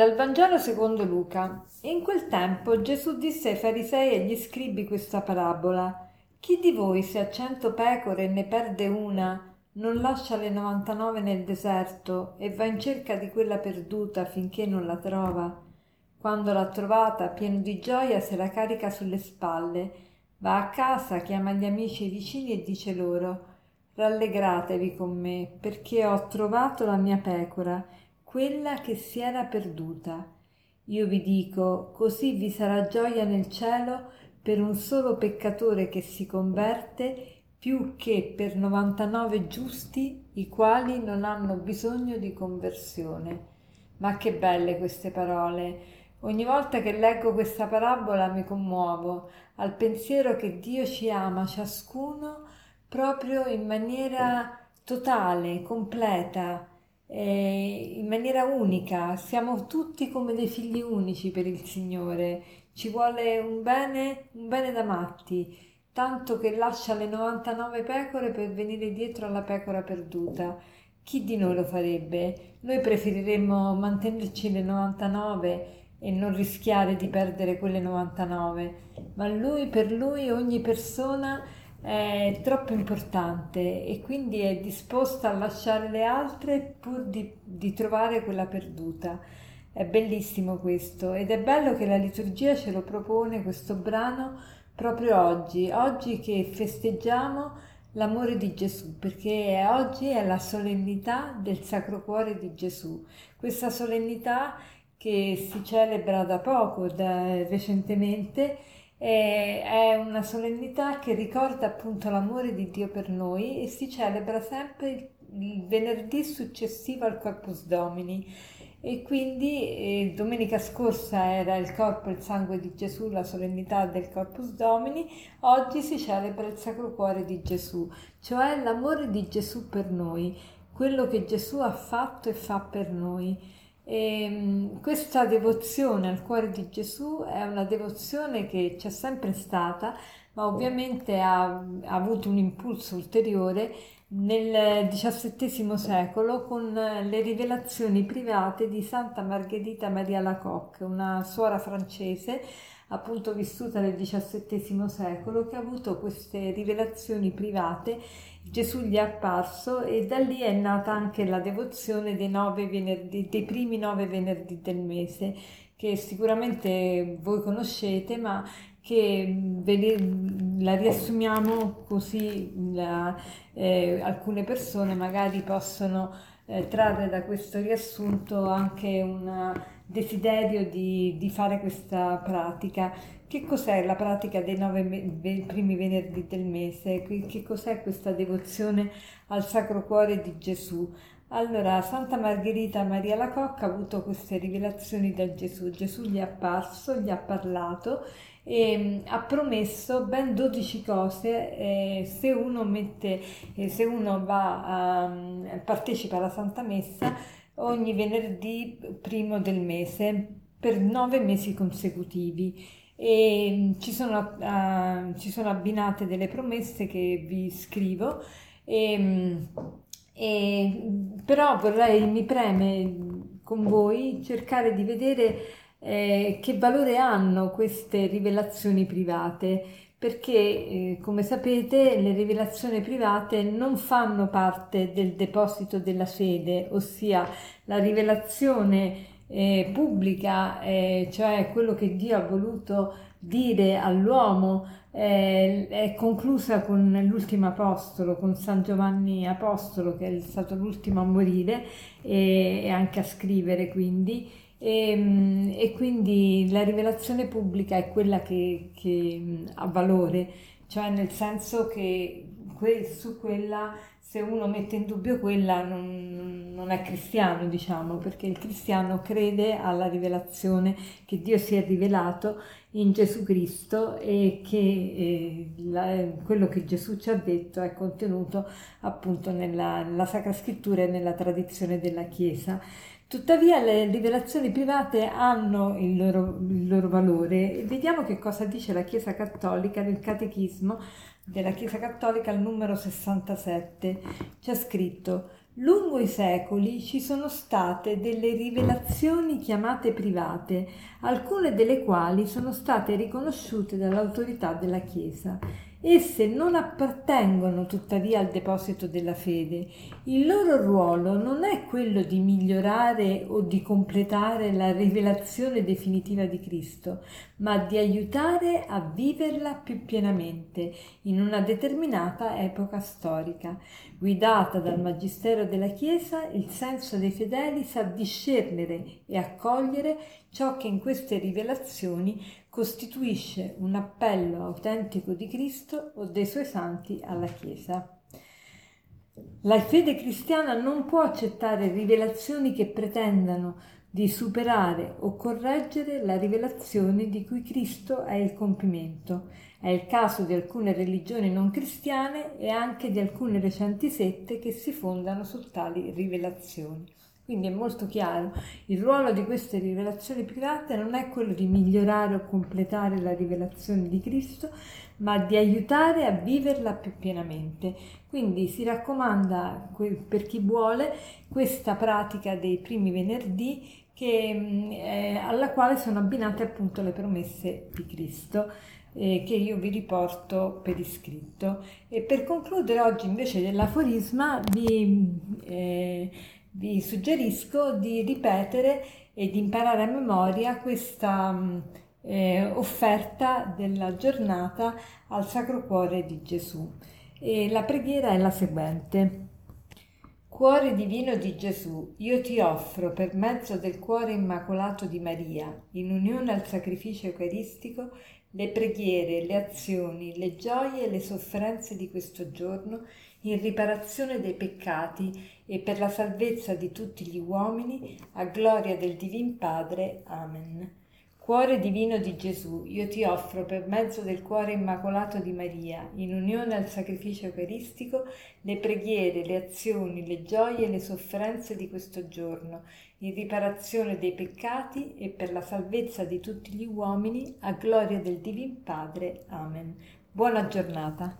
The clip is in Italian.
Dal Vangelo secondo Luca. In quel tempo Gesù disse ai farisei e agli scribi questa parabola. Chi di voi se ha cento pecore e ne perde una, non lascia le 99 nel deserto e va in cerca di quella perduta finché non la trova? Quando l'ha trovata, pieno di gioia, se la carica sulle spalle, va a casa, chiama gli amici e i vicini e dice loro Rallegratevi con me, perché ho trovato la mia pecora quella che si era perduta. Io vi dico, così vi sarà gioia nel cielo per un solo peccatore che si converte più che per 99 giusti i quali non hanno bisogno di conversione. Ma che belle queste parole! Ogni volta che leggo questa parabola mi commuovo al pensiero che Dio ci ama ciascuno proprio in maniera totale, completa, eh, in maniera unica, siamo tutti come dei figli unici per il Signore, ci vuole un bene, un bene da matti, tanto che lascia le 99 pecore per venire dietro alla pecora perduta. Chi di noi lo farebbe? Noi preferiremmo mantenerci le 99 e non rischiare di perdere quelle 99, ma lui, per lui ogni persona è troppo importante e quindi è disposta a lasciare le altre pur di, di, trovare quella perduta. È bellissimo questo ed è bello che la liturgia ce lo propone questo brano proprio oggi, oggi che festeggiamo l'amore di Gesù, perché oggi è la solennità del Sacro Cuore di Gesù. Questa solennità che si celebra da poco, da, recentemente, è una solennità che ricorda appunto l'amore di Dio per noi e si celebra sempre il venerdì successivo al Corpus Domini e quindi eh, domenica scorsa era il corpo e il sangue di Gesù, la solennità del Corpus Domini, oggi si celebra il Sacro Cuore di Gesù, cioè l'amore di Gesù per noi, quello che Gesù ha fatto e fa per noi. E ehm, questa devozione al cuore di Gesù è una devozione che c'è sempre stata, ma ovviamente ha, ha avuto un impulso ulteriore nel XVII secolo con le rivelazioni private di Santa Margherita Maria Lacoque, una suora francese appunto vissuta nel XVII secolo che ha avuto queste rivelazioni private Gesù gli è apparso e da lì è nata anche la devozione dei, venerdì, dei primi nove venerdì del mese, che sicuramente voi conoscete, ma che la riassumiamo così la, eh, alcune persone magari possono eh, trarre da questo riassunto anche un desiderio di, di fare questa pratica che cos'è la pratica dei nove me- primi venerdì del mese? Che cos'è questa devozione al Sacro Cuore di Gesù? Allora, Santa Margherita Maria la Cocca ha avuto queste rivelazioni da Gesù. Gesù gli è apparso, gli ha parlato e mm, ha promesso ben 12 cose eh, se uno mette, eh, se uno va a, mm, partecipa alla Santa Messa ogni venerdì primo del mese per nove mesi consecutivi e mm, ci sono, uh, ci sono abbinate delle promesse che vi scrivo e, mm, e, però vorrei, mi preme con voi cercare di vedere eh, che valore hanno queste rivelazioni private. Perché eh, come sapete le rivelazioni private non fanno parte del deposito della fede ossia la rivelazione eh, pubblica, eh, cioè quello che Dio ha voluto dire all'uomo, è conclusa con l'ultimo apostolo, con San Giovanni Apostolo, che è stato l'ultimo a morire e, e anche a scrivere quindi. E, e, quindi la rivelazione pubblica è quella che, che ha valore, cioè nel senso che que- su quella se uno mette in dubbio quella non, non, è cristiano, diciamo, perché il cristiano crede alla rivelazione che Dio si è rivelato in Gesù Cristo e che eh, la, quello che Gesù ci ha detto è contenuto appunto nella, nella Sacra Scrittura e nella tradizione della Chiesa. Tuttavia le rivelazioni private hanno il loro, il loro valore. Vediamo che cosa dice la Chiesa Cattolica nel Catechismo della Chiesa Cattolica al numero 67 c'è scritto Lungo i secoli ci sono state delle rivelazioni chiamate private, alcune delle quali sono state riconosciute dall'autorità della Chiesa Esse non appartengono tuttavia al deposito della fede. Il loro ruolo non è quello di migliorare o di completare la rivelazione definitiva di Cristo, ma di aiutare a viverla più pienamente in una determinata epoca storica. Guidata dal Magistero della Chiesa, il senso dei fedeli sa discernere e accogliere ciò che in queste rivelazioni costituisce un appello autentico di Cristo o dei suoi santi alla Chiesa. La fede cristiana non può accettare rivelazioni che pretendano di superare o correggere la rivelazione di cui Cristo è il compimento. È il caso di alcune religioni non cristiane e anche di alcune recenti sette che si fondano su tali rivelazioni. Quindi è molto chiaro, il ruolo di queste rivelazioni private non è quello di migliorare o completare la rivelazione di Cristo, ma di aiutare a viverla più pienamente. Quindi si raccomanda per chi vuole questa pratica dei primi venerdì che, eh, alla quale sono abbinate appunto le promesse di Cristo. Eh, che io vi riporto per iscritto. E per concludere oggi invece dell'aforisma vi eh, vi suggerisco di ripetere e di imparare a memoria questa mm, eh, offerta della giornata al Sacro Cuore di Gesù. E la preghiera è la seguente. Cuore divino di Gesù, io ti offro per mezzo del cuore immacolato di Maria, in unione al sacrificio eucaristico, le preghiere, le azioni, le gioie e le sofferenze di questo giorno in riparazione dei peccati e per la salvezza di tutti gli uomini, a gloria del Divin Padre. Amen. Cuore divino di Gesù, io ti offro per mezzo del cuore immacolato di Maria, in unione al sacrificio eucaristico, le preghiere, le azioni, le gioie e le sofferenze di questo giorno, in riparazione dei peccati e per la salvezza di tutti gli uomini, a gloria del Divin Padre. Amen. Buona giornata.